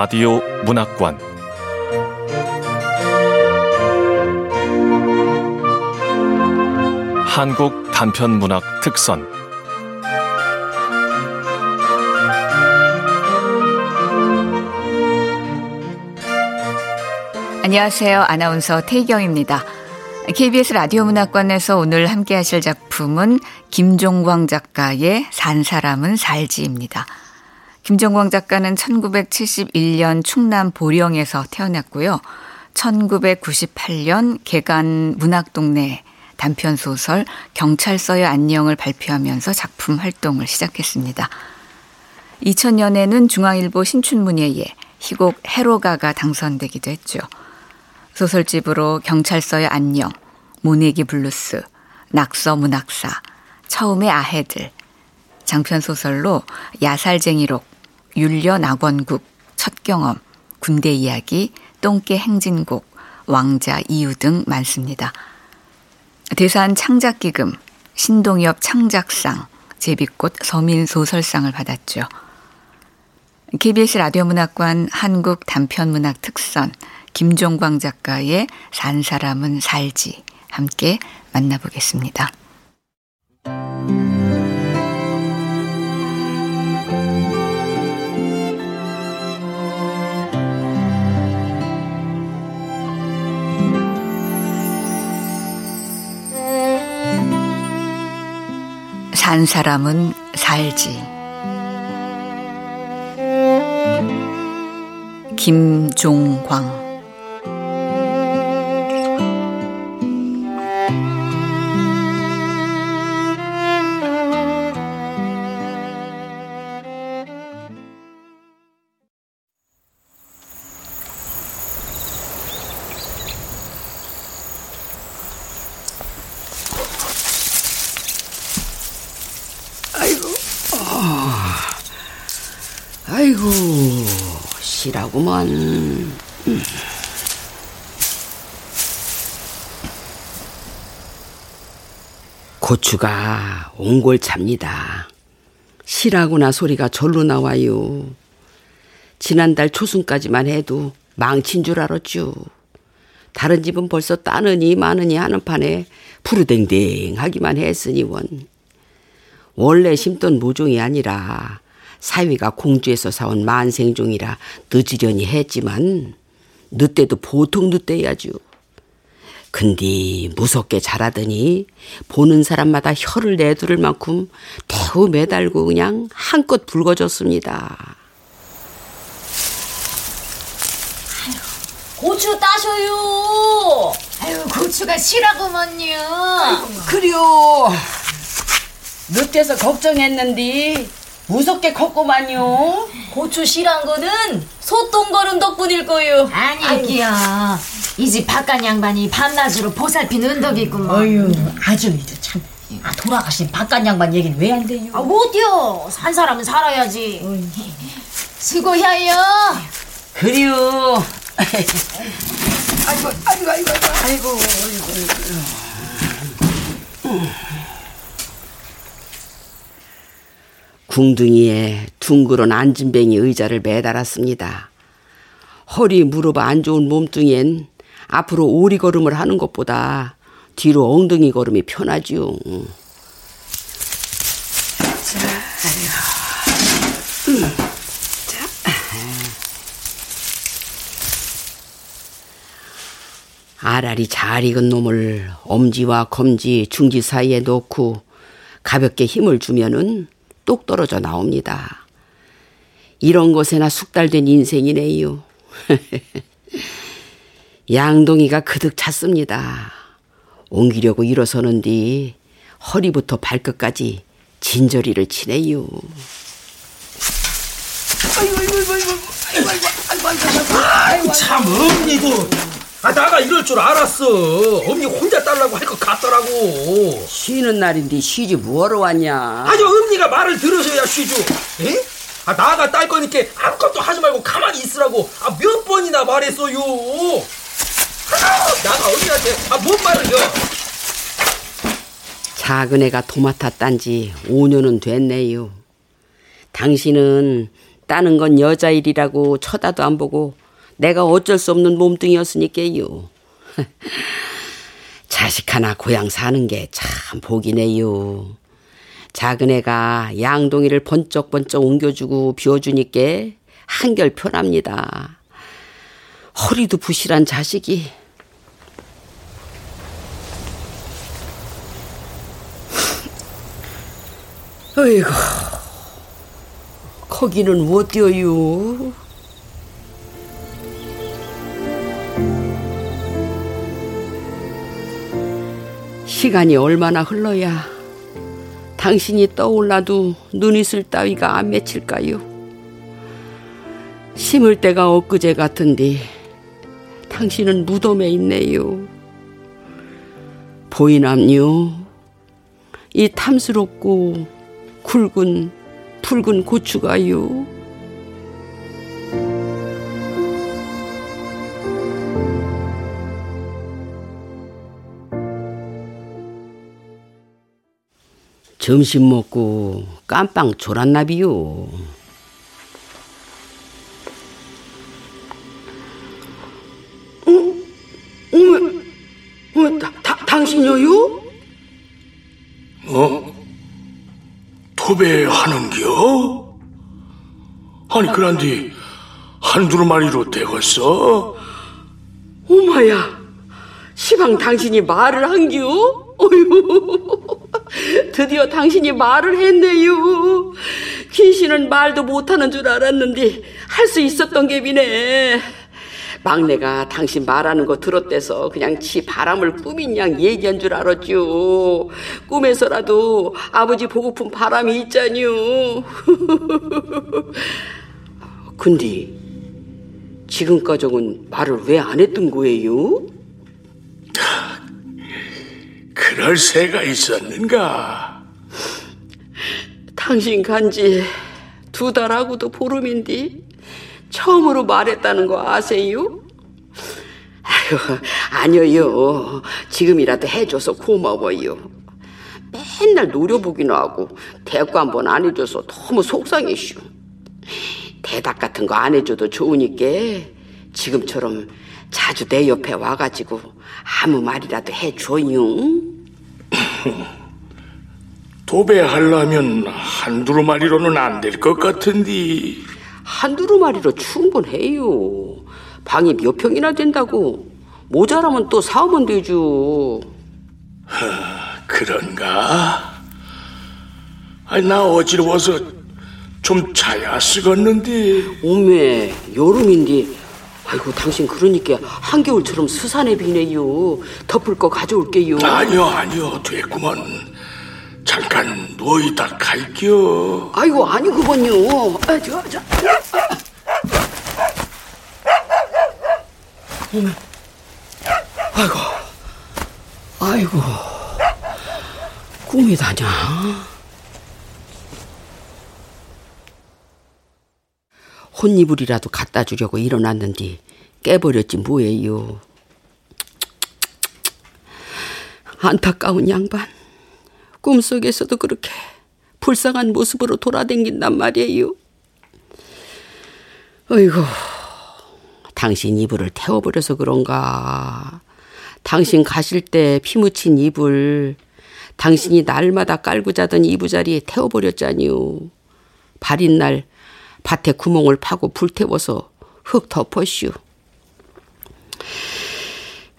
라디오 문학관 한국 단편 문학 특선 안녕하세요. 아나운서 태경입니다. KBS 라디오 문학관에서 오늘 함께 하실 작품은 김종광 작가의 산 사람은 살지입니다. 김종광 작가는 1971년 충남 보령에서 태어났고요. 1998년 계간 문학동네 단편 소설 경찰서의 안녕을 발표하면서 작품 활동을 시작했습니다. 2000년에는 중앙일보 신춘문예에 희곡 해로가가 당선되기도 했죠. 소설집으로 경찰서의 안녕, 모내기 블루스, 낙서 문학사, 처음의 아해들, 장편 소설로 야살쟁이록, 율려 낙원국, 첫 경험, 군대 이야기, 똥개 행진곡, 왕자 이유 등 많습니다. 대산 창작기금, 신동엽 창작상, 제비꽃 서민소설상을 받았죠. KBS 라디오 문학관 한국 단편문학 특선 김종광 작가의 산 사람은 살지 함께 만나보겠습니다. 산 사람은 살지. 김종광 고추가 옹골 찹니다. 시라구나 소리가 절로 나와요. 지난달 초순까지만 해도 망친 줄 알았죠. 다른 집은 벌써 따느니 마느니 하는 판에 푸르댕댕하기만 했으니 원. 원래 심던 모종이 아니라 사위가 공주에서 사온 만생종이라 늦으려니 했지만 늦대도 보통 늦대야죠. 근데 무섭게 자라더니 보는 사람마다 혀를 내두를 만큼 대우 매달고 그냥 한껏 붉어졌습니다. 고추 따셔요. 아유 고추가 시라구먼요. 그래요. 늦대서 걱정했는데 무섭게 컸구만요. 고추 씨란 거는 소똥거름 덕분일 거요. 아니기야. 이 집 바깥 양반이 밤낮으로 보살핀 은덕이구먼. 어휴, 아줌이도 참. 아, 돌아가신 바깥 양반 얘기는 왜 안 돼요? 아, 못요. 산 사람은 살아야지. 수고해요. 그래요. 아이고, 아이고, 아이고, 아이고, 아이고, 아이고. 궁둥이에 둥그런 안진뱅이 의자를 매달았습니다. 허리, 무릎 안 좋은 몸뚱이엔 앞으로 오리 걸음을 하는 것보다 뒤로 엉덩이 걸음이 편하지요. 자, 음. 자. 알알이 잘 익은 놈을 엄지와 검지, 중지 사이에 놓고 가볍게 힘을 주면은 똑 떨어져 나옵니다. 이런 것에나 숙달된 인생이네요. 양동이가 그득 찼습니다. 옮기려고 일어서는뒤 허리부터 발끝까지 진저리를 치네요. 아이고, 아이고, 아이고, 아이고, 아이고, 아이고, 아이고, 아이고, 참, 언니도. 아, 나가 이럴 줄 알았어. 언니 혼자 딸라고 할 것 같더라고. 쉬는 날인데 쉬지 뭐하러 왔냐? 아니, 언니가 말을 들으셔야 쉬죠. 에? 아, 나가 딸 거니까 아무것도 하지 말고 가만히 있으라고. 아, 몇 번이나 말했어요. 아, 나가 언니한테 아, 뭔 말을요? 작은 애가 도맡아 딴지 5년은 됐네요. 당신은 따는 건 여자 일이라고 쳐다도 안 보고 내가 어쩔 수 없는 몸뚱이였으니까요. 자식 하나 고향 사는 게 참 복이네요. 작은 애가 양동이를 번쩍번쩍 옮겨주고 비워주니까 한결 편합니다. 허리도 부실한 자식이 어이구 거기는 못 뛰어요. 시간이 얼마나 흘러야 당신이 떠올라도 눈이슬 따위가 안 맺힐까요? 심을 때가 엊그제 같은데 당신은 무덤에 있네요. 보이남요. 이 탐스럽고 굵은 붉은 고추가요. 점심 먹고 깜빵 졸았나비요. 도배하는겨? 아니 그런데 한두 마리로 되겠어? 오마야, 시방 당신이 말을 한겨? 어휴, 드디어 당신이 말을 했네요. 귀신은 말도 못하는 줄 알았는데 할 수 있었던 게 비네. 막내가 당신 말하는 거 들었대서 그냥 지 바람을 꾸민 양 얘기한 줄 알았죠. 꿈에서라도 아버지 보고픈 바람이 있잖요. 근데 지금까지는 말을 왜 안 했던 거예요? 그럴 새가 있었는가? 당신 간지 두 달하고도 보름인데 처음으로 말했다는 거 아세요? 아유, 아니요. 지금이라도 해줘서 고마워요. 맨날 노려보기나 하고 대꾸 한 번 안 해줘서 너무 속상해슈. 대답 같은 거 안 해줘도 좋으니까 지금처럼 자주 내 옆에 와가지고 아무 말이라도 해줘요. 도배하려면 한두 마리로는 안 될 것 같은데 한두루 마리로 충분해요. 방이 몇 평이나 된다고. 모자라면 또 사오면 되죠. 그런가? 아니 나 어지러워서 좀 자야 쓰겄는데 오메, 여름인데. 아이고, 당신 그러니까 한겨울처럼 스산해 비네요. 덮을 거 가져올게요. 아니요 아니요 됐구먼 잠깐 누워있다 갈겨 아이고, 아니구먼요. 아, 저, 저. 오메. 아이고, 아이고. 꿈이다냐? 혼이불이라도 갖다 주려고 일어났는데 깨버렸지 뭐예요. 안타까운 양반. 꿈속에서도 그렇게 불쌍한 모습으로 돌아댕긴단 말이에요. 어이구, 당신 이불을 태워버려서 그런가. 당신 가실 때 피 묻힌 이불, 당신이 날마다 깔고 자던 이부자리에 태워버렸잖요. 발인 날 밭에 구멍을 파고 불태워서 흙 덮었슈.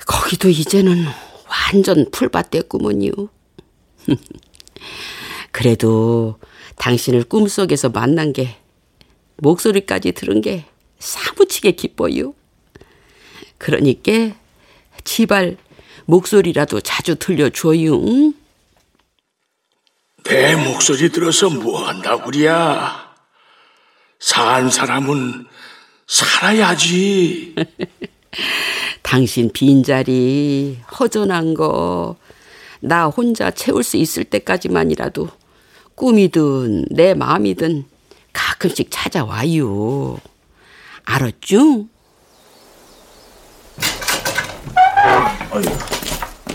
거기도 이제는 완전 풀밭 됐구먼요. 그래도 당신을 꿈속에서 만난 게 목소리까지 들은 게 사무치게 기뻐요. 그러니까 지발 목소리라도 자주 들려줘요. 응? 내 목소리 들어서 뭐한다구랴 산 사람은 살아야지 당신 빈자리 허전한 거 나 혼자 채울 수 있을 때까지만이라도 꿈이든 내 마음이든 가끔씩 찾아와요. 알았죠?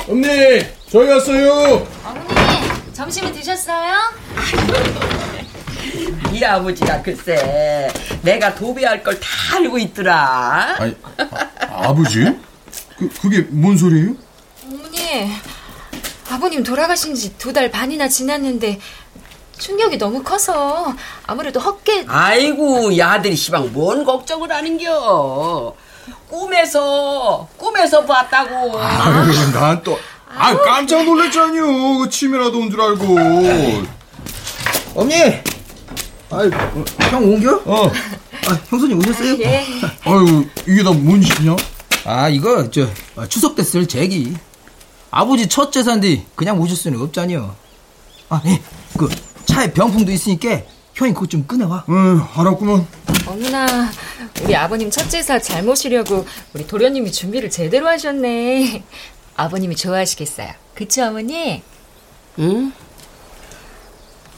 언니 저희 왔어요 어머니 점심은 드셨어요? 이 아버지가 글쎄 내가 도배할 걸 다 알고 있더라. 아니, 아, 아버지? 그, 그게 뭔 소리예요? 어머니, 아버님 돌아가신 지 두 달 반이나 지났는데 충격이 너무 커서 아무래도 헛게 아이고 이 아들이 시방 뭔 걱정을 하는겨. 꿈에서 꿈에서 봤다고. 아유, 난 또, 아, 깜짝 놀랐잖요. 그 치매라도 온 줄 알고. 어머니! 아이, 어, 형 옮겨? 어, 아, 형수님 오셨어요? 예. 아유, 이게 다 뭔 짓이냐? 아, 이거, 저, 어, 추석 때 쓸 제기. 아버지 첫 제사인데 그냥 오실 수는 없잖여. 아, 예, 그, 차에 병풍도 있으니까 형이 그거 좀 꺼내와. 응, 알았구만. 어머나, 우리 아버님 첫 제사 잘 모시려고 우리 도련님이 준비를 제대로 하셨네. 아버님이 좋아하시겠어요. 그쵸, 어머니? 응?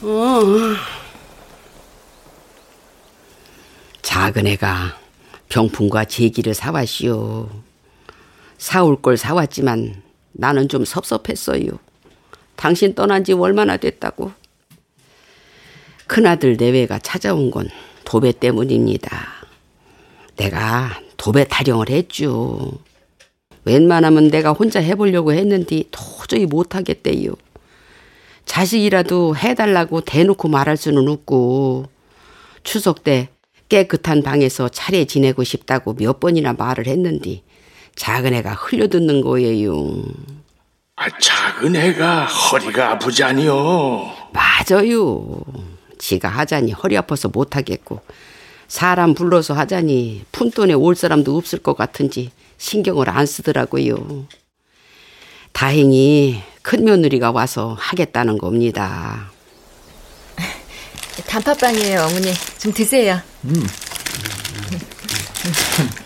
어. 작은 애가 병풍과 제기를 사왔시오. 사올 걸 사왔지만 나는 좀 섭섭했어요. 당신 떠난 지 얼마나 됐다고. 큰아들 내외가 찾아온 건 도배 때문입니다. 내가 도배 타령을 했죠. 웬만하면 내가 혼자 해보려고 했는데 도저히 못하겠대요. 자식이라도 해달라고 대놓고 말할 수는 없고 추석 때 깨끗한 방에서 차례 지내고 싶다고 몇 번이나 말을 했는데 작은 애가 흘려듣는 거예요. 아, 작은 애가 허리가 아프지 아니요. 맞아요. 지가 하자니 허리 아파서 못하겠고 사람 불러서 하자니 푼돈에 올 사람도 없을 것 같은지 신경을 안 쓰더라고요. 다행히 큰 며느리가 와서 하겠다는 겁니다. 단팥빵이에요, 어머니. 좀 드세요.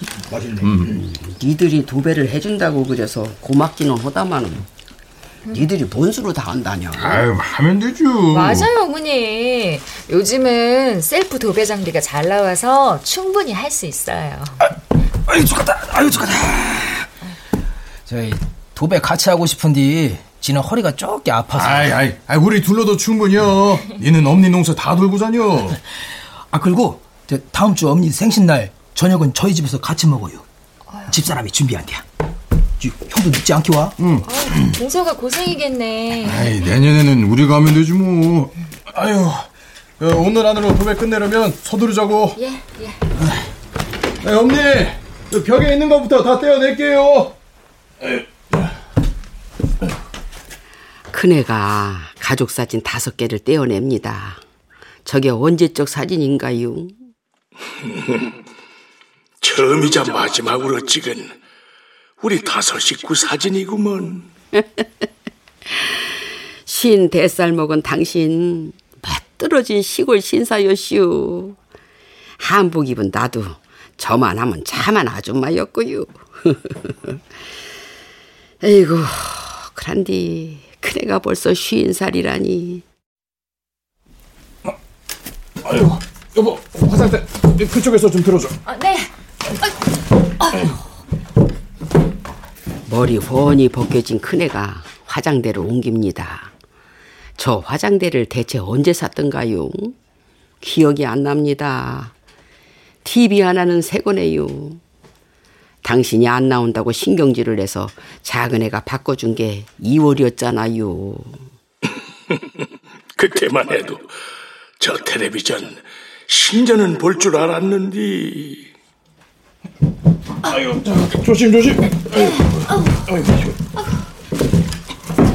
니들이 도배를 해준다고 그래서 고맙기는 하다마는 니들이 뭔 수로 다 한다냐. 아유, 하면 되죠. 맞아요, 어머니. 요즘은 셀프 도배 장비가 잘 나와서 충분히 할 수 있어요. 아유, 죽겠다. 아유, 죽겠다. 저희, 도배 같이 하고 싶은데, 지는 허리가 쪼게 아파서. 아이, 아이, 아이, 우리 둘러도 충분히요. 니는 엄니 농사 다 돌고 다녀. 아, 그리고, 저 다음 주 어머니 생신날, 저녁은 저희 집에서 같이 먹어요. 집사람이 준비한대야. 저, 형도 늦지 않게 와. 응. 아, 동서가 고생이겠네. 아이, 내년에는 우리가 하면 되지 뭐. 아유, 어, 오늘 안으로 도배 끝내려면 서두르자고. 예, 예. 네, 엄니, 저 벽에 있는 것부터 다 떼어낼게요. 큰애가 가족 사진 다섯 개를 떼어냅니다. 저게 언제적 사진인가요? 처음이자 마지막으로 찍은 우리 다섯 식구 사진이구먼. 신 대살 먹은 당신 멋들어진 시골 신사였시오. 한복 입은 나도 저만 하면 차만 아줌마였고요. 에이구, 그란디 큰애가 벌써 쉰 살이라니. 아유, 여보, 화장대 그쪽에서 좀 들어줘. 아, 네. 머리 훤히 벗겨진 큰애가 화장대를 옮깁니다. 저 화장대를 대체 언제 샀던가요? 기억이 안 납니다. TV 하나는 새 거네요. 당신이 안 나온다고 신경질을 내서 작은 애가 바꿔준 게 2월이었잖아요. 그때만 해도 저 텔레비전 신전은 볼 줄 알았는데 아유, 자, 조심, 조심.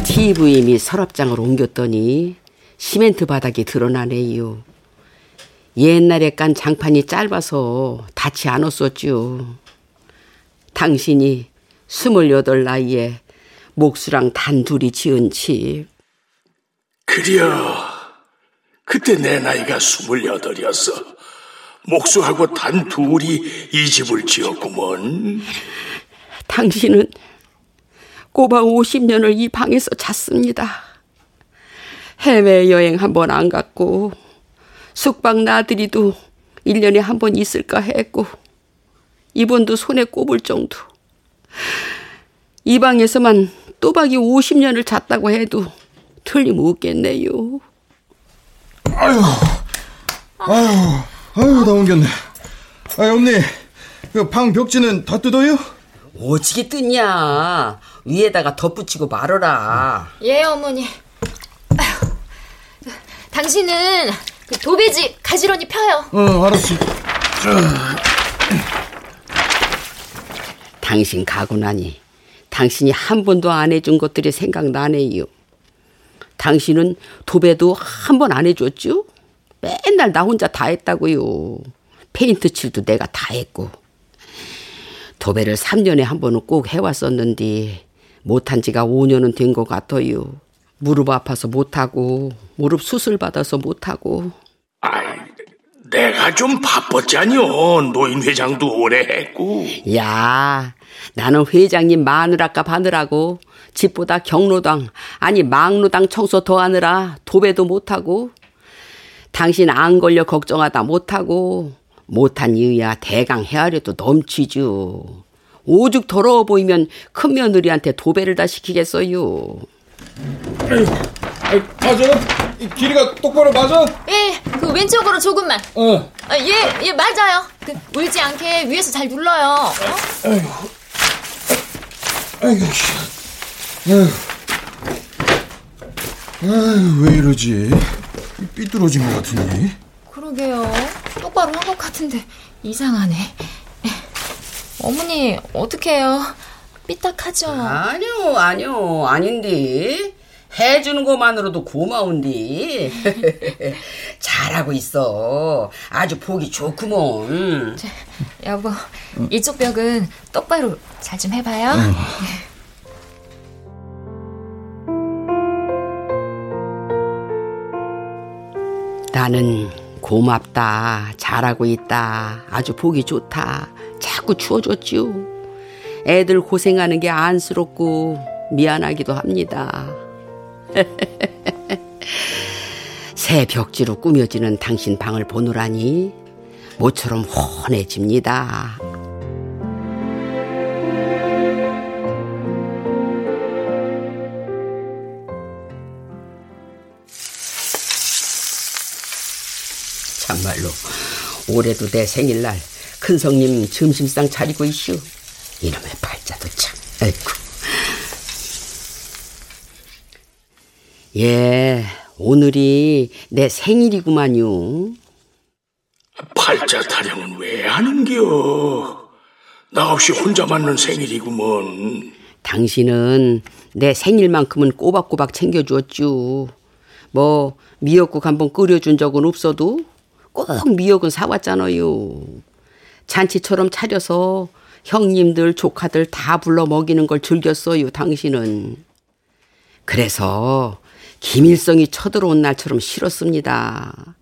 TV 및 서랍장을 옮겼더니 시멘트 바닥이 드러나네요. 옛날에 깐 장판이 짧아서 닿지 않았었죠. 당신이 스물여덟 나이에 목수랑 단둘이 지은 집. 그려 그때 내 나이가 스물여덟이었어 목수하고 단 둘이 이 집을 지었구먼 당신은 꼬박 50년을 이 방에서 잤습니다. 해외여행 한 번 안 갔고 숙박 나들이도 1년에 한 번 있을까 했고 이번도 손에 꼽을 정도. 이 방에서만 또박이 50년을 잤다고 해도 틀림없겠네요. 아유, 아유, 아유, 다 옮겼네. 아유, 언니, 그 방 벽지는 다 뜯어요? 오지게 뜯냐. 위에다가 덧붙이고 말어라. 예, 어머니. 아휴, 당신은 그 도배지 가지런히 펴요. 어, 알았어. 당신 가고 나니 당신이 한 번도 안 해준 것들이 생각나네요. 당신은 도배도 한 번 안 해줬죠? 맨날 나 혼자 다 했다고요. 페인트 칠도 내가 다 했고. 도배를 3년에 한 번은 꼭 해왔었는데 못한 지가 5년은 된 것 같아요. 무릎 아파서 못하고 무릎 수술 받아서 못하고 아이, 내가 좀 바빴잖여. 노인 회장도 오래 했고. 야, 나는 회장님 마누라값 하느라고 집보다 경로당, 아니 막로당 청소 더 하느라 도배도 못하고 당신 안 걸려 걱정하다 못하고 못한 이유야 대강 헤아려도 넘치죠. 오죽 더러워 보이면 큰 며느리한테 도배를 다 시키겠어요. 맞아? 이 길이가 똑바로 맞아? 예, 그 왼쪽으로 조금만. 어. 아, 예, 예, 맞아요. 그 울지 않게 위에서 잘 눌러요. 어? 아이고, 씨. 아유. 아유, 왜 이러지? 삐뚤어진 것 같으니? 그러게요. 똑바로 한 것 같은데 이상하네. 예. 어머니 어떻게 해요? 삐딱하죠? 아니요, 아니요, 아닌데. 해주는 것만으로도 고마운데. 잘하고 있어. 아주 보기 좋구먼. 여보, 이쪽 벽은 똑바로 잘 좀 해봐요. 나는 고맙다, 잘하고 있다, 아주 보기 좋다, 자꾸 추워줬지요. 애들 고생하는 게 안쓰럽고 미안하기도 합니다. 새 벽지로 꾸며지는 당신 방을 보느라니 모처럼 훤해집니다. 올해도 내 생일날 큰성님 점심상 차리고 있슈. 이놈의 팔자도 참. 아이고. 예, 오늘이 내 생일이구만요. 팔자 타령은 왜 하는겨? 나 없이 혼자 맞는 생일이구먼. 당신은 내 생일만큼은 꼬박꼬박 챙겨주었죠. 뭐 미역국 한번 끓여준 적은 없어도 꼭 미역은 사왔잖아요. 잔치처럼 차려서 형님들, 조카들 다 불러 먹이는 걸 즐겼어요, 당신은. 그래서 김일성이 쳐들어온 날처럼 싫었습니다.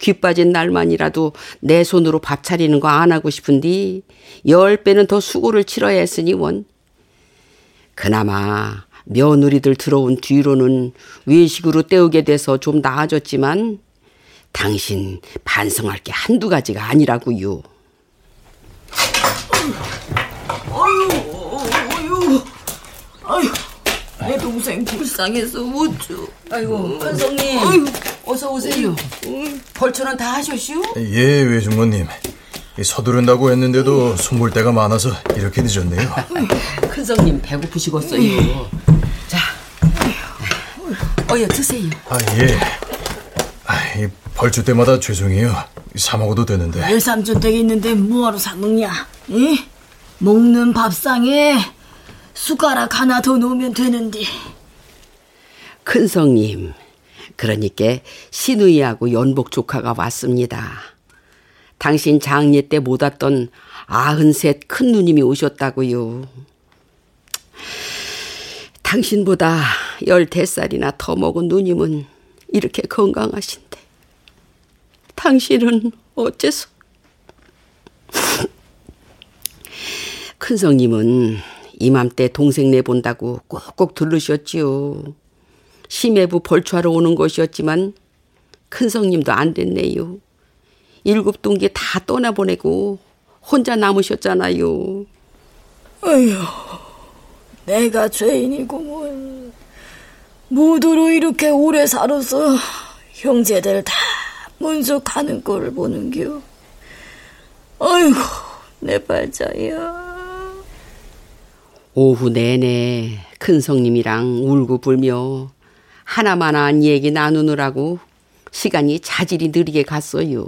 귀 빠진 날만이라도 내 손으로 밥 차리는 거 안 하고 싶은디 열 배는 더 수고를 치러야 했으니 원. 그나마 며느리들 들어온 뒤로는 외식으로 때우게 돼서 좀 나아졌지만 당신 반성할 게 한두 가지가 아니라고요. 아유, 내 동생 불쌍해서 못줘. 아이고, 큰성님. 어서 오세요. 벌초는 다 하셨슈? 예, 외중모님. 이 서두른다고 했는데도 손볼 데가 많아서 이렇게 늦었네요. 큰성님 배고프시겠어요. 자, 어여 드세요. 아, 예. 아, 이 벌주 때마다 죄송해요. 사 먹어도 되는데. 외삼촌 댁에 있는데 뭐하러 사 먹냐? 에? 먹는 밥상에 숟가락 하나 더 놓으면 되는데. 큰성님, 그러니까 시누이하고 연복 조카가 왔습니다. 당신 장례 때 못 왔던 아흔셋 큰 누님이 오셨다고요. 당신보다 열댓 살이나 더 먹은 누님은 이렇게 건강하신데 당신은 어째서 큰 성님은 이맘때 동생 내본다고 꼭꼭 들르셨지요. 심해부 벌초하러 오는 것이었지만 큰 성님도 안 됐네요. 일곱 동기 다 떠나보내고 혼자 남으셨잖아요. 어휴, 내가 죄인이구먼. 모두로 이렇게 오래 살아서 형제들 다 먼저 가는 꼴을 보는겨. 아이고, 내 발자야. 오후 내내 큰 성님이랑 울고 불며 하나만한 얘기 나누느라고 시간이 자질이 느리게 갔어요.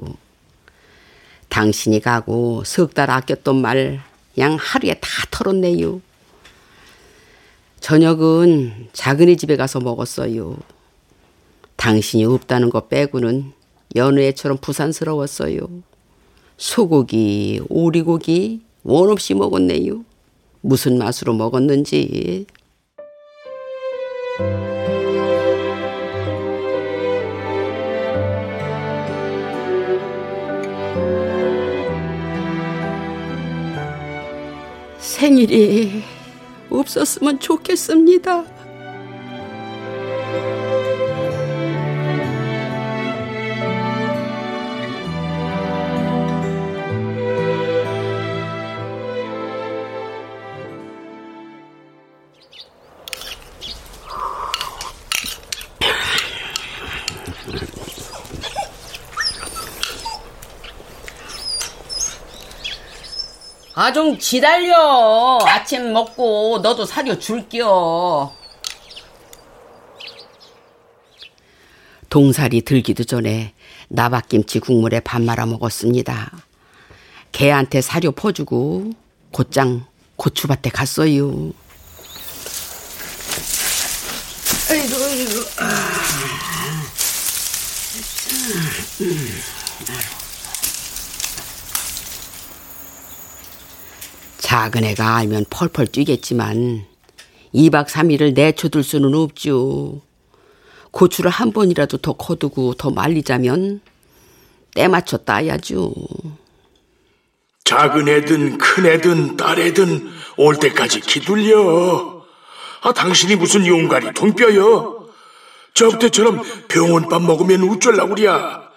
당신이 가고 석 달 아꼈던 말 양 하루에 다 털었네요. 저녁은 작은이 집에 가서 먹었어요. 당신이 없다는 거 빼고는 연애처럼 부산스러웠어요. 소고기, 오리고기 원 없이 먹었네요. 무슨 맛으로 먹었는지. 생일이 없었으면 좋겠습니다. 아, 좀 기다려. 아침 먹고 너도 사료 줄게요. 동살이 들기도 전에 나박김치 국물에 밥 말아 먹었습니다. 개한테 사료 퍼주고 곧장 고추밭에 갔어요. 아이고, 아이고. 작은 애가 알면 펄펄 뛰겠지만 2박 3일을 내쳐둘 수는 없죠. 고추를 한 번이라도 더 거두고 더 말리자면 때 맞춰 따야죠. 작은 애든 큰 애든 딸 애든 올 때까지 기둘려. 아, 당신이 무슨 용가리 동뼈여? 저때처럼 병원밥 먹으면 우쩔라구랴.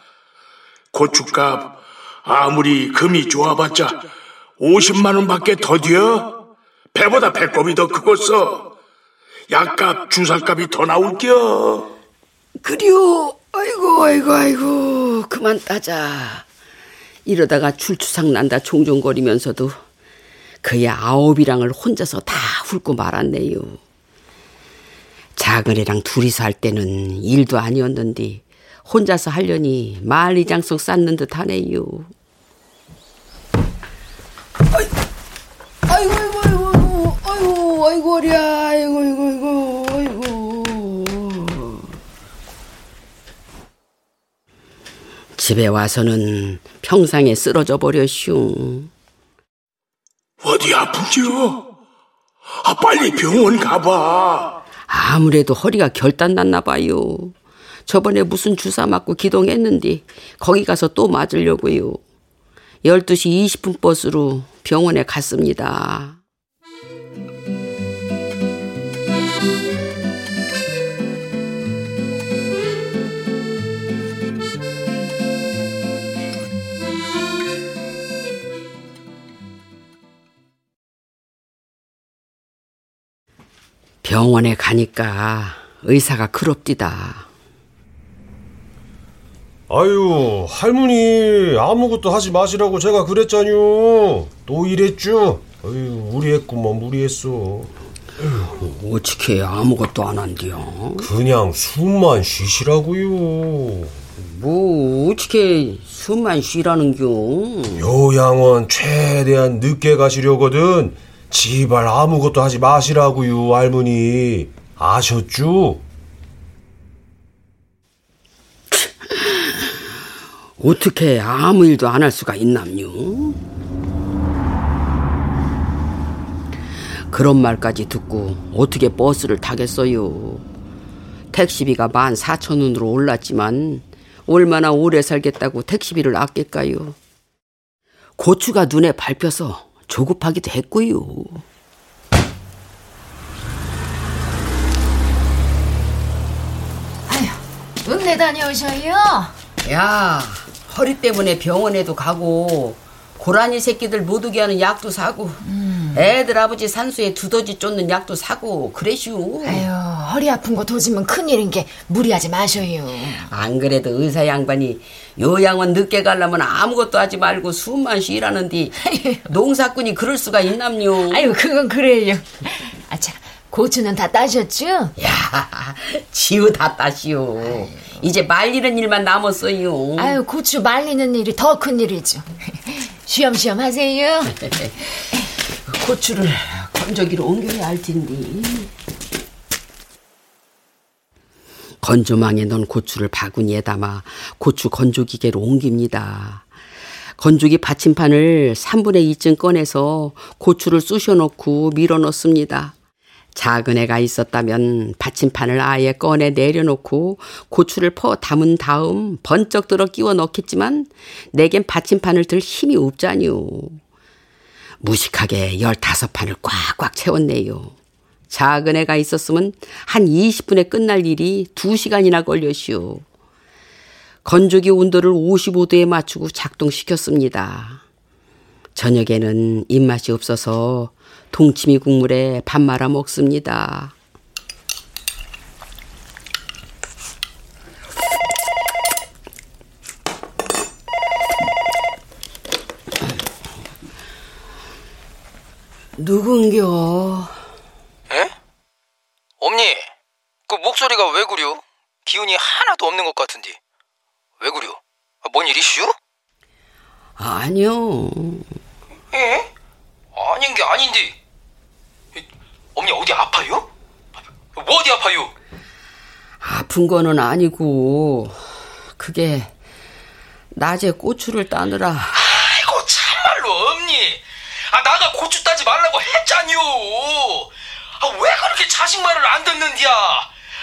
고춧값 아무리 금이 좋아봤자 50만 원밖에 더디어? 배보다 배꼽이 더 크겠어. 약값, 주사값이 더 나올겨. 그리요. 아이고 아이고 아이고 그만 따자. 이러다가 출추상 난다 종종거리면서도 그의 아홉이랑을 혼자서 다 훑고 말았네요. 작은애랑 둘이서 할 때는 일도 아니었는데 혼자서 하려니 만리장성 쌓는 듯 하네요. 아이고, 아이고, 아이고, 아이고, 아이고, 어리야. 아이고, 아이고, 아이고, 아이고. 집에 와서는 평상에 쓰러져 버렸슈. 어디 아픈겨? 아, 빨리 병원 가봐. 아무래도 허리가 결단 났나 봐요. 저번에 무슨 주사 맞고 기동했는데 거기 가서 또 맞으려고요. 12시 20분 버스로 병원에 갔습니다. 병원에 가니까 의사가 그럽디다. 아유, 할머니 아무것도 하지 마시라고 제가 그랬잖요. 또 이랬죠. 아유, 무리했구먼 무리했어. 어떻게 아무것도 안 한디요? 그냥 숨만 쉬시라고요. 뭐 어떻게 숨만 쉬라는겨? 요양원 최대한 늦게 가시려거든. 지발 아무것도 하지 마시라고요, 할머니. 아셨죠? 어떻게 아무 일도 안 할 수가 있남요? 그런 말까지 듣고 어떻게 버스를 타겠어요? 택시비가 만 사천 원으로 올랐지만 얼마나 오래 살겠다고 택시비를 아낄까요? 고추가 눈에 밟혀서 조급하기도 했고요. 읍내 다녀오셔요? 야, 허리 때문에 병원에도 가고 고라니 새끼들 못 오게 하는 약도 사고 애들 아버지 산소에 두더지 쫓는 약도 사고 그래슈. 아유, 허리 아픈 거 도지면 큰일인 게 무리하지 마셔요. 안 그래도 의사 양반이 요양원 늦게 가려면 아무것도 하지 말고 숨만 쉬라는디 농사꾼이 그럴 수가 있남요. 아유, 그건 그래요. 아차, 고추는 다 따셨죠? 야, 지우 다 따시오. 이제 말리는 일만 남았어요. 아유, 고추 말리는 일이 더 큰 일이죠. 쉬엄쉬엄 하세요. 고추를 건조기로 옮겨야 할 텐데. 건조망에 넣은 고추를 바구니에 담아 고추 건조기계로 옮깁니다. 건조기 받침판을 3분의 2쯤 꺼내서 고추를 쑤셔 넣고 밀어 넣습니다. 작은 애가 있었다면 받침판을 아예 꺼내 내려놓고 고추를 퍼 담은 다음 번쩍 들어 끼워 넣겠지만 내겐 받침판을 들 힘이 없자니요. 무식하게 15판을 꽉꽉 채웠네요. 작은 애가 있었으면 한 20분에 끝날 일이 2시간이나 걸렸슈. 건조기 온도를 55도에 맞추고 작동시켰습니다. 저녁에는 입맛이 없어서 동치미 국물에 밥 말아 먹습니다. 누군겨? 에? 엄니, 그 목소리가 왜 그려? 기운이 하나도 없는 것 같은데. 왜 그려? 아, 뭔 일이슈? 아니요. 에? 아닌 게 아닌데. 엄니 어디 아파요? 뭐 어디 아파요? 아픈 거는 아니고 그게 낮에 고추를 따느라 아이고 참말로 엄니. 아 나가 고추 따지 말라고 했잖요. 아 왜 그렇게 자식 말을 안 듣는디야?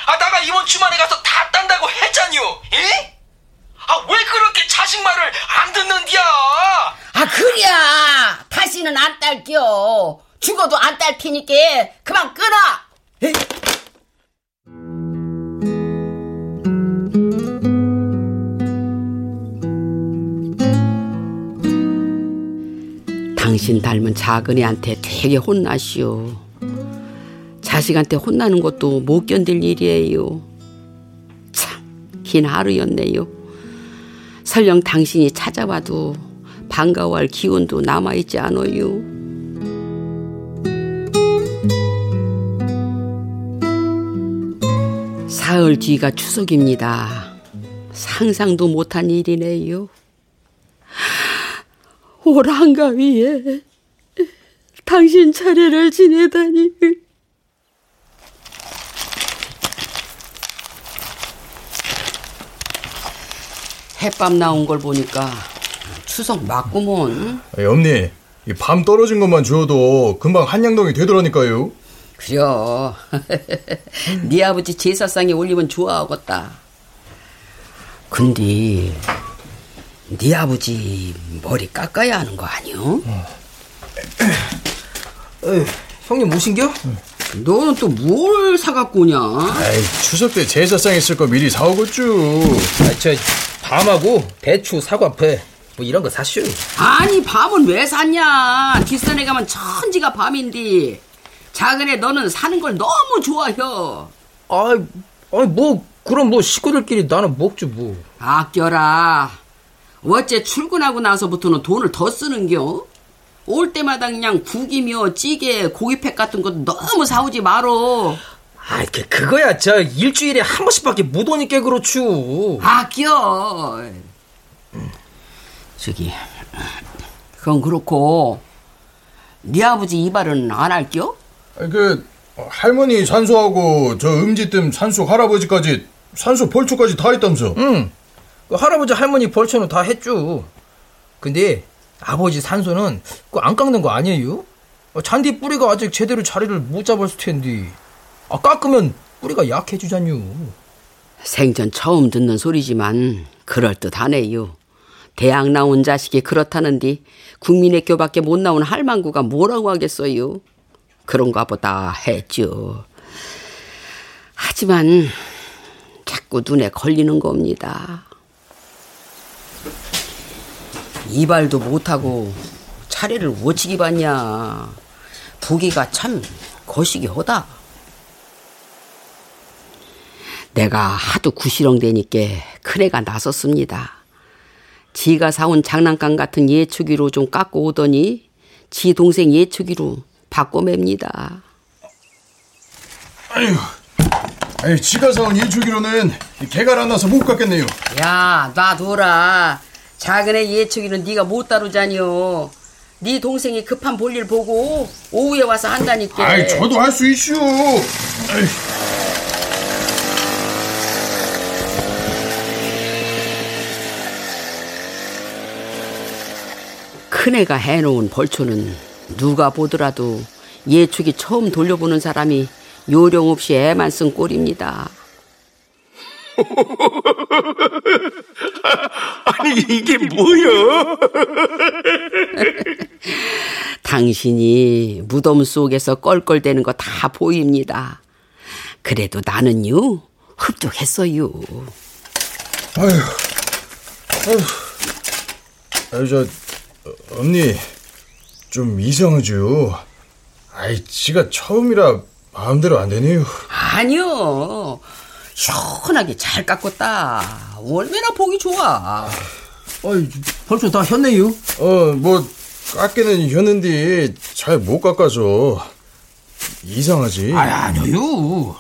아 나가 이번 주말에 가서 다 딴다고 했잖요. 에? 아왜 그렇게 자식 말을 안 듣는디야? 아 그래야 다시는 안 딸겨 죽어도 안 딸 테니까 그만 끊어 에이. 당신 닮은 작은애한테 되게 혼나시오 자식한테 혼나는 것도 못 견딜 일이에요 참 긴 하루였네요 설령 당신이 찾아와도 반가워할 기운도 남아있지 않아요. 사흘 뒤가 추석입니다. 상상도 못한 일이네요. 올 한가위에 당신 차례를 지내다니. 햇밤 나온 걸 보니까 추석 맞구먼. 아니, 엄니, 이밤 떨어진 것만 주워도 금방 한양동이 되더라니까요. 그려. 네 아버지 제사상에 올리면 좋아하겠다. 근데 네 아버지 머리 깎아야 하는 거 아니오? 에이, 형님 모신겨? 너는 또 뭘 사갖고 오냐? 아이, 추석 때 제사상 있을 거 미리 사오겠죠. 아, 저 밤하고 배추, 사과패 뭐 이런 거 사슈. 아니 밤은 왜 샀냐? 뒷산에 가면 천지가 밤인데 작은애 너는 사는 걸 너무 좋아해. 아, 아니 뭐 그럼 뭐 식구들끼리 나는 먹지 뭐. 아껴라. 어째 출근하고 나서부터는 돈을 더 쓰는겨? 올 때마다 그냥 국이며 찌개, 고기팩 같은 거 너무 사오지 말어. 아, 그 그거야 저 일주일에 한 번씩밖에 못 오니까 그렇죠. 아껴. 저기 그건 그렇고 네 아버지 이발은 안 할겨? 그 할머니 산소하고 저 음지뜸 산속 할아버지까지 산소 벌초까지 다 했다면서. 응. 그 할아버지 할머니 벌초는 다 했죠. 근데 아버지 산소는 그 안 깎는 거 아니에요? 어, 잔디 뿌리가 아직 제대로 자리를 못 잡았을 텐데. 아 깎으면 뿌리가 약해지잖요. 생전 처음 듣는 소리지만 그럴듯하네요. 대학 나온 자식이 그렇다는데 국민학교밖에 못 나온 할망구가 뭐라고 하겠어요. 그런가 보다 했죠. 하지만 자꾸 눈에 걸리는 겁니다. 이발도 못하고 차례를 어찌기 봤냐. 부기가 참 거시기 하다. 내가 하도 구시렁대니까 큰애가 나섰습니다. 지가 사온 장난감 같은 예초기로 좀 깎고 오더니 지 동생 예초기로 바꿔맵니다. 아유, 아유, 지가 사온 예초기로는 개가 안 나서 못 깎겠네요. 야, 놔둬라. 작은 애 예초기는 네가 못 다루자니요. 네 동생이 급한 볼일 보고 오후에 와서 한다니까. 아이, 저도 할 수 있슈. 아이. 큰애가 해놓은 벌초는 누가 보더라도 예축이 처음 돌려보는 사람이 요령 없이 애만 쓴 꼴입니다. 아니 이게 뭐야? 당신이 무덤 속에서 껄껄대는 거 다 보입니다. 그래도 나는요 흡족했어요. 아유, 아유, 아유 저 언니 좀 이상하죠. 아이, 지가 처음이라 마음대로 안 되네요. 아니요. 시원하게 잘 깎았다. 얼마나 보기 좋아. 어이, 벌써 다 했네요. 어, 뭐 깎기는 했는데 잘 못 깎아서 이상하지. 아, 아니요.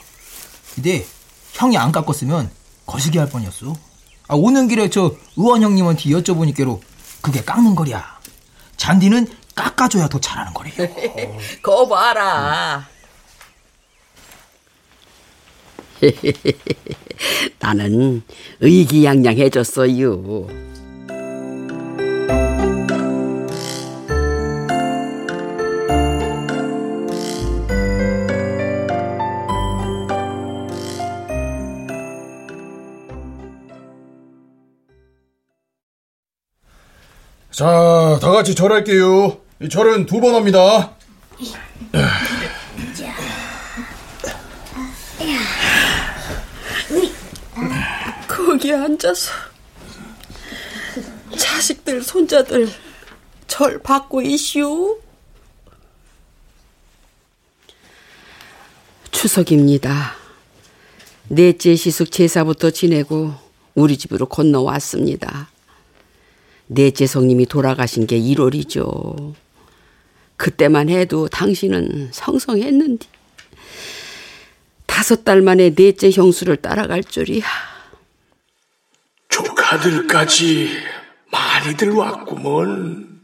근데 형이 안 깎았으면 거시기 할 뻔이었어. 아, 오는 길에 저 의원 형님한테 여쭤보니까로 그게 깎는 거랴. 잔디는 깎아줘야 더 잘하는 거래요. 거 봐라. 나는 의기양양해졌어요. 자, 다 같이 절할게요. 이 절은 두 번 합니다. 거기 앉아서 자식들, 손자들 절 받고 이시오. 추석입니다. 넷째 시숙 제사부터 지내고 우리 집으로 건너왔습니다. 넷째 성님이 돌아가신 게 1월이죠. 그때만 해도 당신은 성성했는데 다섯 달 만에 넷째 형수를 따라갈 줄이야. 조카들까지 많이들 왔구먼.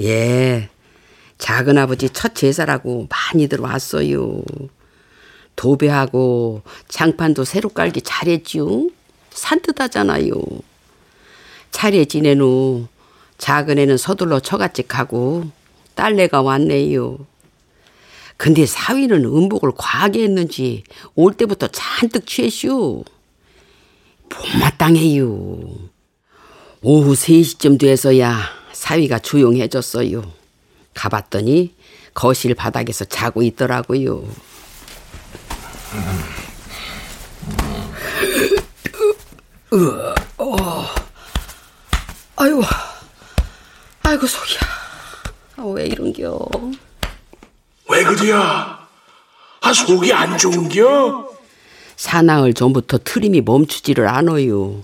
예, 작은 아버지 첫 제사라고 많이들 왔어요. 도배하고 장판도 새로 깔기 잘했지요. 산뜻하잖아요. 차례 지낸 후 작은 애는 서둘러 처갓집하고 딸내가 왔네요. 근데 사위는 음복을 과하게 했는지 올 때부터 잔뜩 취했슈. 못마땅해요. 오후 3시쯤 돼서야 사위가 조용해졌어요. 가봤더니 거실 바닥에서 자고 있더라고요. 으, 어. 아이고, 아이고 속이야. 아, 왜 이런겨? 왜 그래야? 아 속이 안 좋은겨? 사나흘 전부터 트림이 멈추지를 않아요.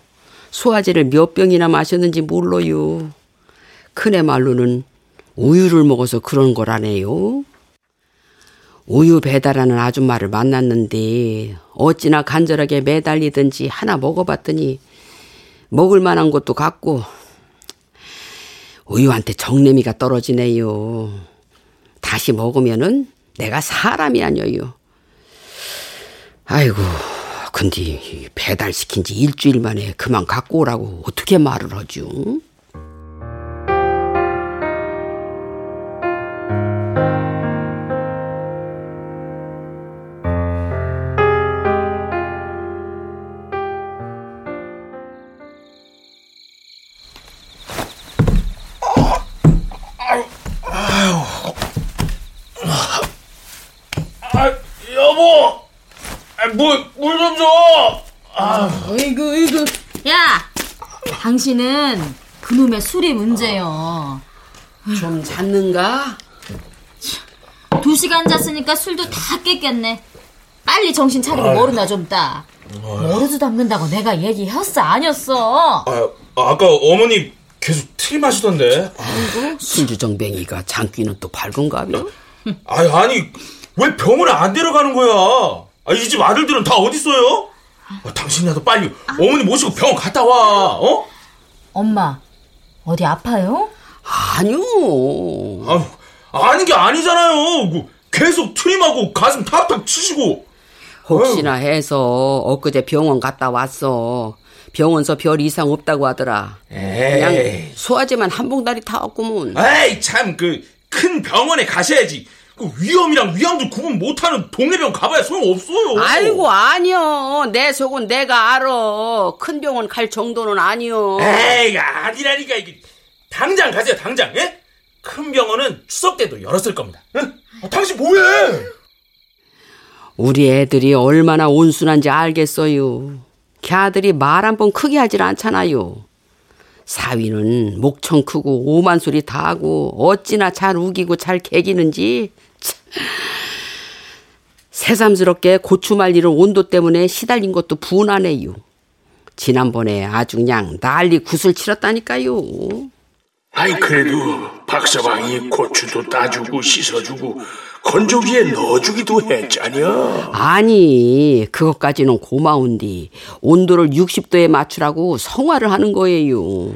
소화제를 몇 병이나 마셨는지 몰라요. 큰애 말로는 우유를 먹어서 그런 거라네요. 우유 배달하는 아줌마를 만났는데 어찌나 간절하게 매달리든지 하나 먹어봤더니 먹을 만한 것도 같고 우유한테 정내미가 떨어지네요. 다시 먹으면은 내가 사람이 아니에요. 아이고, 근데 배달시킨 지 일주일 만에 그만 갖고 오라고 어떻게 말을 하죠? 당신은 그놈의 술이 문제요. 좀 잤는가? 두 시간 잤으니까 술도 다 깼겠네. 빨리 정신 차리고 머리나 좀 따. 머리도 담근다고 내가 얘기했어 아니었어? 아, 아까 어머니 계속 틀 마시던데. 술주정뱅이가 장기는 또 밝은가벼? 아니, 아니, 왜 병원에 안 데려가는 거야? 아, 이 집 아들들은 다 어딨어요? 아, 당신이라도 빨리 어머니 모시고 병원 갔다 와, 어? 엄마 어디 아파요? 아니요. 아, 아는 게 아니잖아요. 그 계속 트림하고 가슴 탁탁 치시고. 혹시나 해서 엊그제 병원 갔다 왔어. 병원서 별 이상 없다고 하더라. 그냥 에이, 소화제만 한 봉다리 타왔구먼. 에이, 참, 그, 큰 병원에 가셔야지. 그 위험이랑 위험도 구분 못하는 동네병 가봐야 소용없어요. 아이고 아니요. 내 속은 내가 알아. 큰 병원 갈 정도는 아니요. 에이, 아니라니까, 이게. 당장 가세요, 당장, 예? 큰 병원은 추석 때도 열었을 겁니다. 응? 아, 당신 뭐해? 우리 애들이 얼마나 온순한지 알겠어요. 걔들이 말 한 번 크게 하질 않잖아요. 사위는 목청 크고 오만 소리 다 하고 어찌나 잘 우기고 잘 개기는지 참. 새삼스럽게 고추 말리는 온도 때문에 시달린 것도 분하네요. 지난번에 아주 그냥 난리 구슬 치렀다니까요. 아이 그래도 박서방이 고추도 따주고 씻어주고 건조기에 넣어주기도 했잖여. 아니, 그것까지는 고마운디 온도를 60도에 맞추라고 성화를 하는 거예요.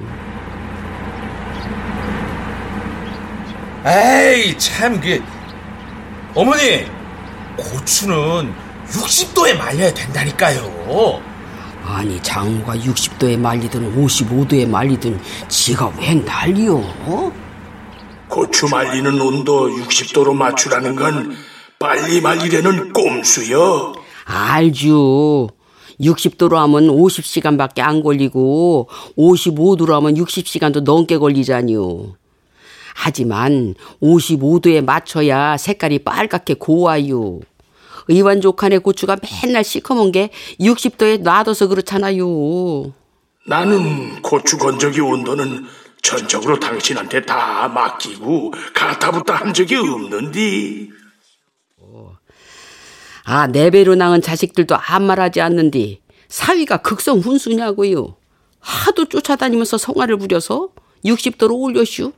에이, 참, 그, 어머니, 고추는 60도에 말려야 된다니까요. 아니, 장모가 60도에 말리든 55도에 말리든 지가 왜 난리요? 고추 말리는 온도 60도로 맞추라는 건 빨리 말리려는 꼼수여. 알죠. 60도로 하면 50시간밖에 안 걸리고 55도로 하면 60시간도 넘게 걸리잖요. 하지만 55도에 맞춰야 색깔이 빨갛게 고와요. 의완족한의 고추가 맨날 시커먼 게 60도에 놔둬서 그렇잖아요. 나는 고추 건조기 온도는 전적으로 당신한테 다 맡기고 가타부터 한 적이 없는디. 아, 내 배로 낳은 자식들도 아무 말하지 않는디 사위가 극성 훈수냐고요. 하도 쫓아다니면서 성화를 부려서 60도로 올려슈.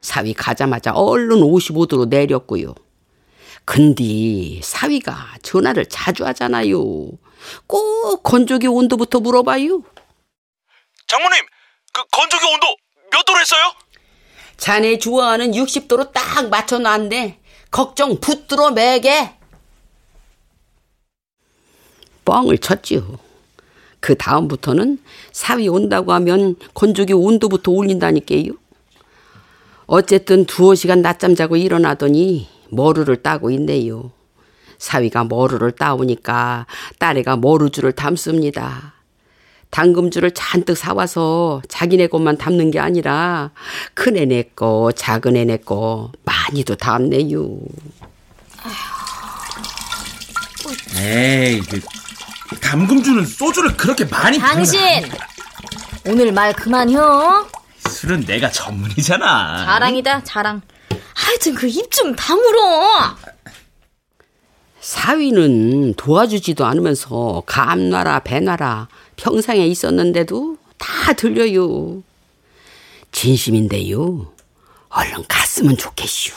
사위 가자마자 얼른 55도로 내렸고요. 근데 사위가 전화를 자주 하잖아요. 꼭 건조기 온도부터 물어봐요. 장모님, 그 건조기 온도 몇 도로 했어요? 자네 좋아하는 60도로 딱 맞춰놨네. 걱정 붙들어 매게. 뻥을 쳤지요. 그 다음부터는 사위 온다고 하면 건조기 온도부터 올린다니까요. 어쨌든 두어 시간 낮잠 자고 일어나더니 머루를 따고 있네요. 사위가 머루를 따오니까 딸애가 머루줄을 담습니다. 당금줄을 잔뜩 사와서 자기네 것만 담는 게 아니라 큰애네 거, 작은애네 거 많이도 담네요. 에이, 그, 담금주는 소주를 그렇게 많이 당신 오늘 말 그만혀. 술은 내가 전문이잖아. 자랑이다 자랑. 하여튼 그 입 좀 다물어. 사위는 도와주지도 않으면서 감나라 배나라 평상에 있었는데도 다 들려요. 진심인데요. 얼른 갔으면 좋겠슈.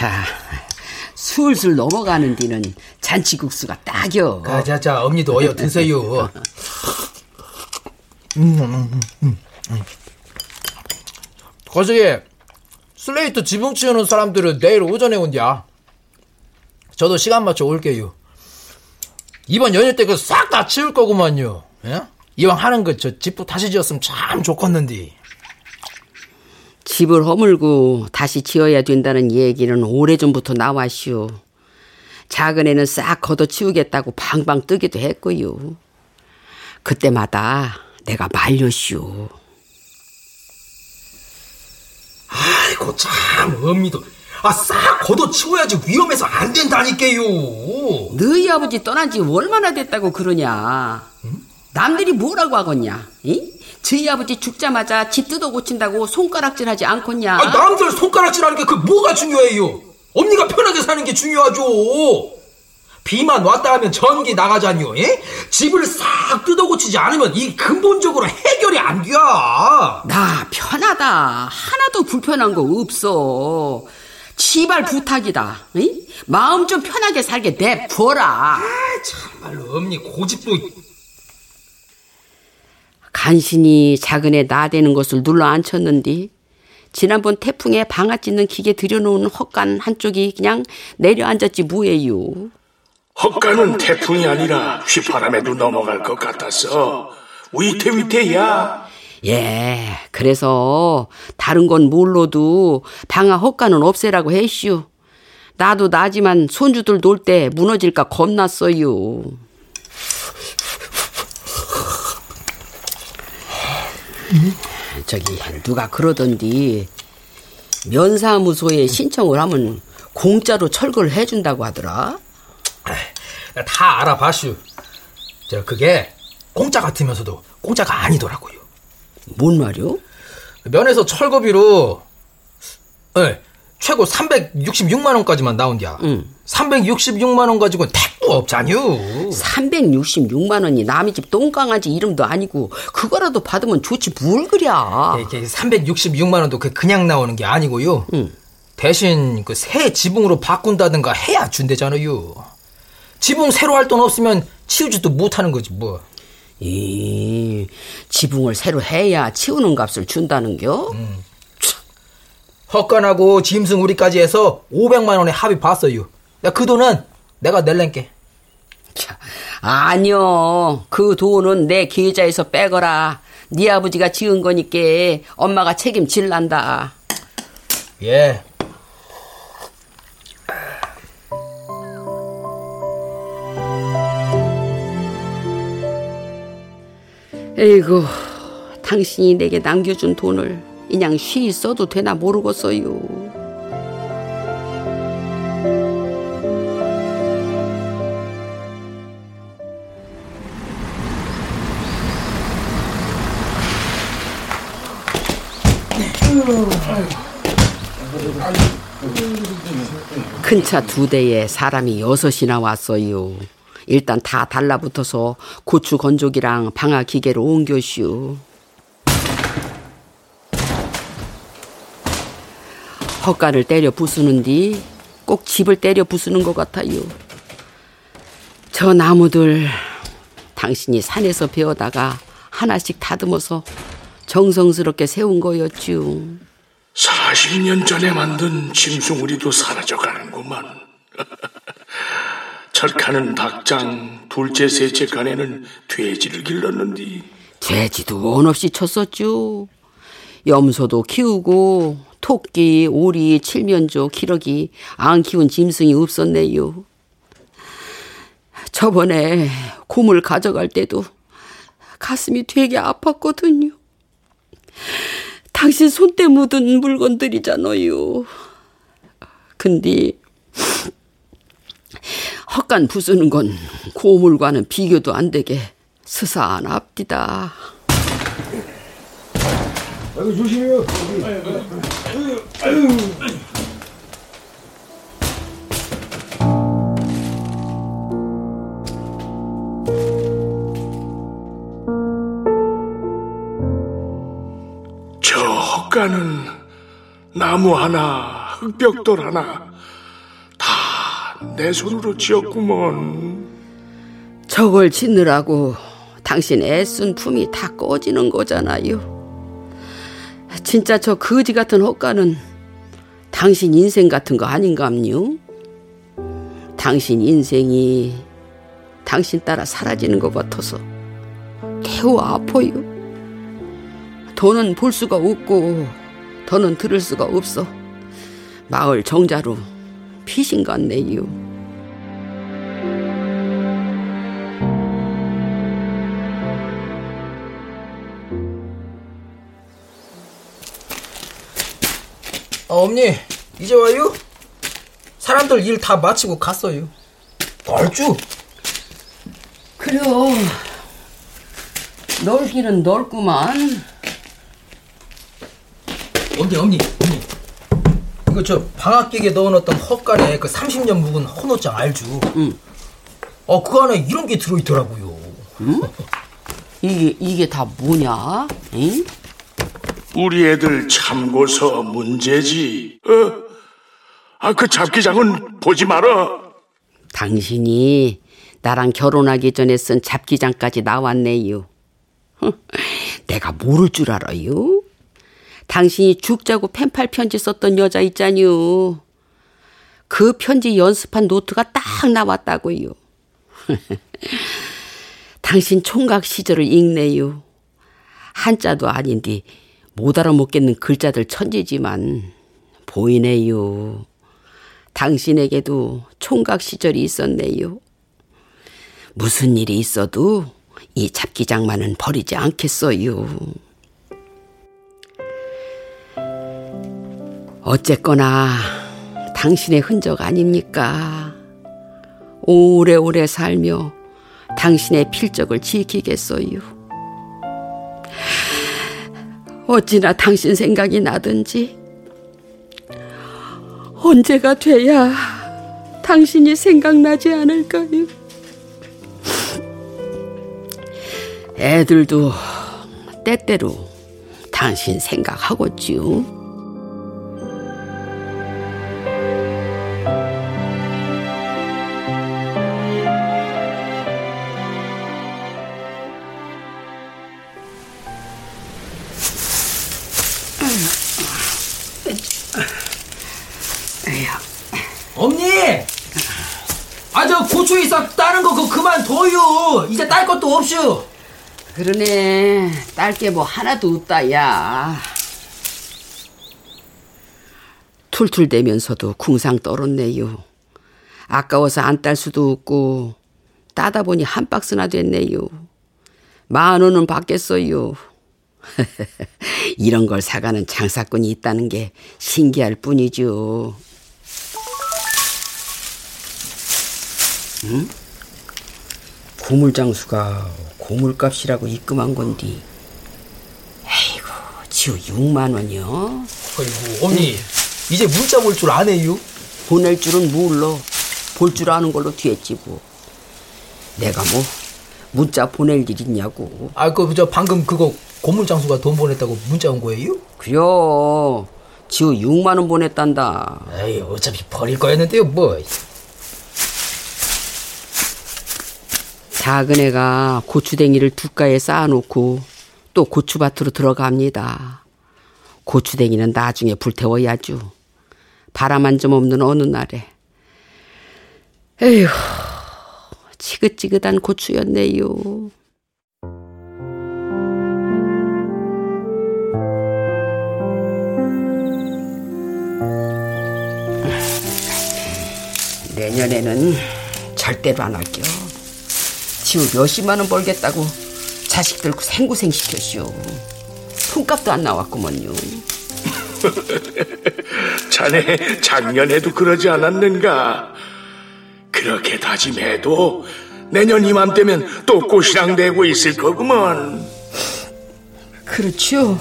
자, 술술 넘어가는 뒤는 잔치국수가 딱여. 자자자 언니도 어여 드세요. 거시기 슬레이트 지붕 치우는 사람들은 내일 오전에 온디야. 저도 시간 맞춰 올게요. 이번 연휴 때 그 싹 다 치울 거구만요. 예? 이왕 하는 거 저 집도 다시 지었으면 참 좋겠는데. 집을 허물고 다시 지어야 된다는 얘기는 오래전부터 나왔슈. 작은 애는 싹 걷어치우겠다고 방방 뜨기도 했고요. 그때마다 내가 말렸슈. 아이고 참 언니도 아, 싹 걷어치워야지 위험해서 안 된다니까요. 너희 아버지 떠난 지 얼마나 됐다고 그러냐. 남들이 뭐라고 하겠냐. 이? 저희 아버지 죽자마자 집 뜯어 고친다고 손가락질하지 않겠냐. 아, 남들 손가락질하는 게 그 뭐가 중요해요? 언니가 편하게 사는 게 중요하죠. 비만 왔다 하면 전기 나가자니요. 예? 집을 싹 뜯어 고치지 않으면 이 근본적으로 해결이 안 돼. 나 편하다. 하나도 불편한 거 없어. 지발 부탁이다. 이? 마음 좀 편하게 살게 내둬라. 아, 참말로 언니 고집도 간신히 작은 애 나대는 것을 눌러 앉혔는디 지난번 태풍에 방아 찢는 기계 들여놓은 헛간 한쪽이 그냥 내려앉았지 뭐예요. 헛간은 태풍이 아니라 휘바람에도 넘어갈 것 같아서 위태위태야. 예, 그래서 다른 건 몰라도 방아 헛간은 없애라고 했슈. 나도 나지만 손주들 놀 때 무너질까 겁났어요. 저기 누가 그러던디 면사무소에 신청을 하면 공짜로 철거를 해준다고 하더라. 다 알아봤슈. 저 그게 공짜 같으면서도 공짜가 아니더라고요. 뭔 말이요? 면에서 철거비로 네, 최고 366만 원까지만 나온디야. 응. 366만 원 가지고는 택도 없잖유. 366만 원이 남의 집 똥강아지 이름도 아니고 그거라도 받으면 좋지 뭘 그랴. 이게 366만 원도 그 그냥 나오는 게 아니고요. 응. 대신 그 새 지붕으로 바꾼다든가 해야 준대잖아요. 지붕 새로 할 돈 없으면 치우지도 못하는 거지 뭐. 이 지붕을 새로 해야 치우는 값을 준다는겨? 음. 헛간하고 짐승 우리까지 해서 500만 원에 합의 봤어요. 그 돈은 내가 낼랜게. 아니요. 그 돈은 내 계좌에서 빼거라. 네 아버지가 지은 거니까 엄마가 책임질란다. 예. 에이구, 당신이 내게 남겨준 돈을 그냥 쉬 써도 되나 모르겠어요. 큰 차 두 대에 사람이 여섯이나 왔어요. 일단 다 달라붙어서 고추 건조기랑 방아 기계로 옮겨슈. 헛간을 때려 부수는 뒤 꼭 집을 때려 부수는 것 같아요. 저 나무들 당신이 산에서 베어다가 하나씩 다듬어서 정성스럽게 세운 거였죠. 40년 전에 만든 짐승우리도 사라져가는구만. 철카는 닭장, 둘째, 셋째 간에는 돼지를 길렀는디. 돼지도 원 없이 쳤었죠. 염소도 키우고 토끼, 오리, 칠면조, 기러기 안 키운 짐승이 없었네요. 저번에 곰을 가져갈 때도 가슴이 되게 아팠거든요. 당신 손때 묻은 물건들이잖아요. 근데 헛간 부수는 건 고물과는 비교도 안 되게 스산합디다. 아이고 조심해요. 저 헛간은 나무 하나, 흙벽돌 하나 다 내 손으로 지었구먼. 저걸 짓느라고 당신 애쓴 품이 다 꺼지는 거잖아요. 진짜 저 거지 같은 헛간은 당신 인생 같은 거 아닌감요? 당신 인생이 당신 따라 사라지는 것 같아서 매우 아파요. 돈은 볼 수가 없고 더는 들을 수가 없어. 마을 정자로 피신 같네요. 아, 엄니 이제 와요? 사람들 일 다 마치고 갔어요. 얼쭈. 그래요. 넓기는 넓구만. 엄니, 엄니, 엄니. 이거 저 방학객에 넣어놨던 헛간에 그 30년 묵은 헌옷장 알죠? 응. 어, 그 안에 이런 게 들어있더라고요. 응? 이게, 이게 다 뭐냐? 응? 우리 애들 참고서 문제지. 어? 아, 그 잡기장은 보지 마라. 당신이 나랑 결혼하기 전에 쓴 잡기장까지 나왔네요. 내가 모를 줄 알아요? 당신이 죽자고 펜팔 편지 썼던 여자 있잖요. 그 편지 연습한 노트가 딱 나왔다고요. 당신 총각 시절을 읽네요. 한자도 아닌데 못 알아먹겠는 글자들 천지지만 보이네요. 당신에게도 총각 시절이 있었네요. 무슨 일이 있어도 이 잡기장만은 버리지 않겠어요. 어쨌거나 당신의 흔적 아닙니까? 오래오래 살며 당신의 필적을 지키겠어요. 어찌나 당신 생각이 나든지 언제가 돼야 당신이 생각나지 않을까요? 애들도 때때로 당신 생각하겠지요. 그러네. 딸 게 뭐 하나도 없다, 야. 툴툴대면서도 궁상 떨었네요. 아까워서 안 딸 수도 없고, 따다 보니 한 박스나 됐네요. 만 원은 받겠어요. 이런 걸 사가는 장사꾼이 있다는 게 신기할 뿐이죠. 응? 고물장수가 고물값이라고 입금한 건디. 에이구, 지우 6만 원이요? 아이고, 엄니, 이제 문자 볼 줄 아네요? 보낼 줄은 몰라. 볼 줄 아는 걸로 뒤했지 뭐. 내가 뭐 문자 보낼 일 있냐고. 아, 그, 저 방금 그거 고물장수가 돈 보냈다고 문자 온 거예요? 그려. 지우 6만 원 보냈단다. 에이, 어차피 버릴 거였는데요, 뭐. 작은 애가 고추댕이를 두 가에 쌓아놓고 또 고추밭으로 들어갑니다. 고추댕이는 나중에 불태워야죠. 바람 한 점 없는 어느 날에. 에휴, 지긋지긋한 고추였네요. 내년에는 절대로 안 할게요. 지우 몇십만 원 벌겠다고 자식들 생고생 시켰쇼. 손값도 안 나왔구먼요. 자네 작년에도 그러지 않았는가? 그렇게 다짐해도 내년 이맘때면 또 꽃이랑 대고 있을 거구먼. 그렇죠.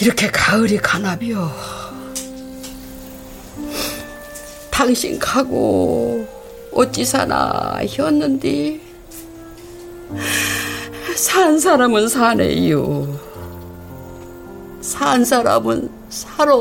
이렇게 가을이 가나비요. 당신 가고 어찌 사나 혔는데 산 사람은 사네요. 산 사람은 살아.